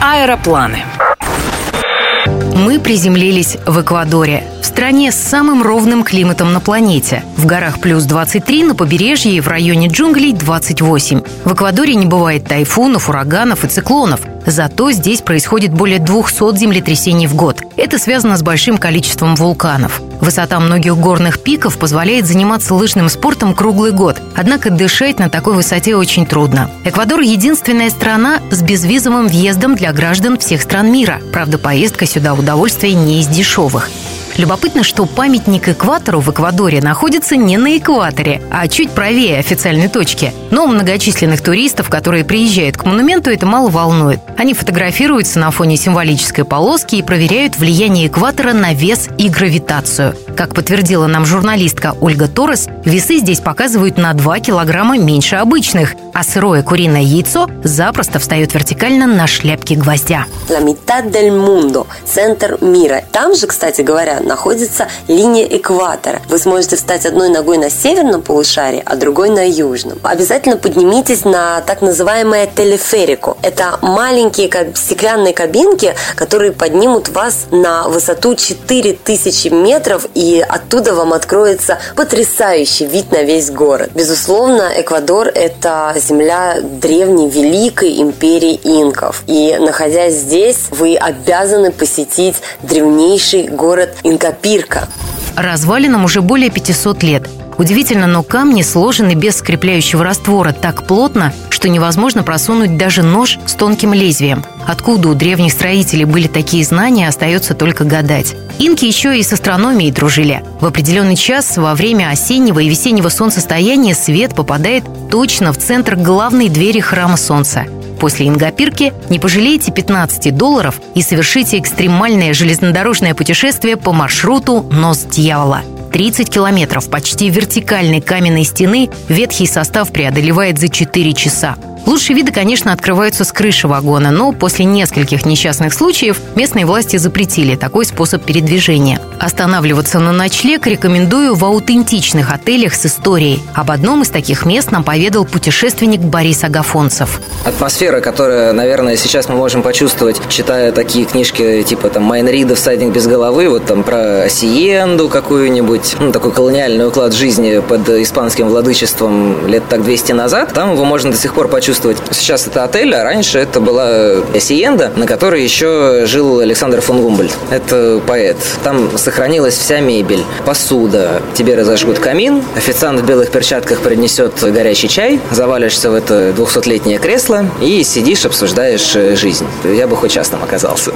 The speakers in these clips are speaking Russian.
Аэропланы. Мы приземлились в Эквадоре, в стране с самым ровным климатом на планете. В горах плюс 23, на побережье и в районе джунглей 28. В Эквадоре не бывает тайфунов, ураганов и циклонов. Зато здесь происходит более 200 землетрясений в год. Это связано с большим количеством вулканов. Высота многих горных пиков позволяет заниматься лыжным спортом круглый год. Однако дышать на такой высоте очень трудно. Эквадор – единственная страна с безвизовым въездом для граждан всех стран мира. Правда, поездка сюда удовольствие не из дешевых. Любопытно, что памятник экватору в Эквадоре находится не на экваторе, а чуть правее официальной точки. Но многочисленных туристов, которые приезжают к монументу, это мало волнует. Они фотографируются на фоне символической полоски и проверяют влияние экватора на вес и гравитацию. Как подтвердила нам журналистка Ольга Торрес, весы здесь показывают на 2 килограмма меньше обычных, а сырое куриное яйцо запросто встает вертикально на шляпке гвоздя. La mitad del mundo, центр мира. Там же, кстати говоря, находится линия экватора. Вы сможете встать одной ногой на северном полушарии, а другой на южном. Обязательно поднимитесь на так называемое телеферику. Это маленькие как, стеклянные кабинки, которые поднимут вас на высоту 4000 метров, и оттуда вам откроется потрясающий вид на весь город. Безусловно, Эквадор – это земля древней великой империи инков. И находясь здесь, вы обязаны посетить древнейший город Инкапирка. Развалинам уже более 500 лет. Удивительно, но камни сложены без скрепляющего раствора так плотно, что невозможно просунуть даже нож с тонким лезвием. Откуда у древних строителей были такие знания, остается только гадать. Инки еще и с астрономией дружили. В определенный час во время осеннего и весеннего солнцестояния свет попадает точно в центр главной двери храма Солнца. После ингопирки не пожалейте 15 долларов и совершите экстремальное железнодорожное путешествие по маршруту «Нос дьявола». 30 километров почти вертикальной каменной стены ветхий состав преодолевает за 4 часа. Лучшие виды, конечно, открываются с крыши вагона, но после нескольких несчастных случаев местные власти запретили такой способ передвижения. Останавливаться на ночлег рекомендую в аутентичных отелях с историей. Об одном из таких мест нам поведал путешественник Борис Агафонцев. Атмосфера, которая, наверное, сейчас мы можем почувствовать, читая такие книжки типа там Майн Рида «Всадник без головы», вот там про Осиенду какую-нибудь, ну, такой колониальный уклад жизни под испанским владычеством лет так 200 назад, там его можно до сих пор почувствовать чувствовать. Сейчас это отель, а раньше это была Сиенда, на которой еще жил Александр фон Гумбольд. Это поэт. Там сохранилась вся мебель, посуда. Тебе разожгут камин, официант в белых перчатках принесет горячий чай, завалишься в это 200-летнее кресло и сидишь, обсуждаешь э, жизнь. Я бы хоть час там оказался.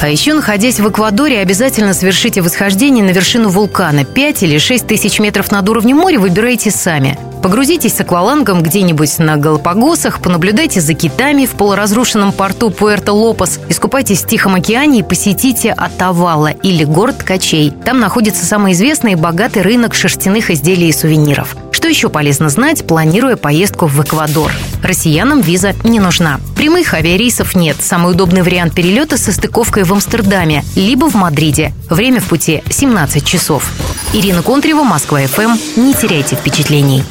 А еще, находясь в Эквадоре, обязательно совершите восхождение на вершину вулкана. 5 или 6 тысяч метров над уровнем моря выбирайте сами. Погрузитесь с аквалангом где-нибудь на Галапагосах, понаблюдайте за китами в полуразрушенном порту Пуэрто-Лопес, искупайтесь в Тихом океане и посетите Атавала или город Ткачей. Там находится самый известный и богатый рынок шерстяных изделий и сувениров. Что еще полезно знать, планируя поездку в Эквадор? Россиянам виза не нужна. Прямых авиарейсов нет. Самый удобный вариант перелета со стыковкой в Амстердаме, либо в Мадриде. Время в пути 17 часов. Ирина Контрева, Москва ФМ. Не теряйте впечатлений.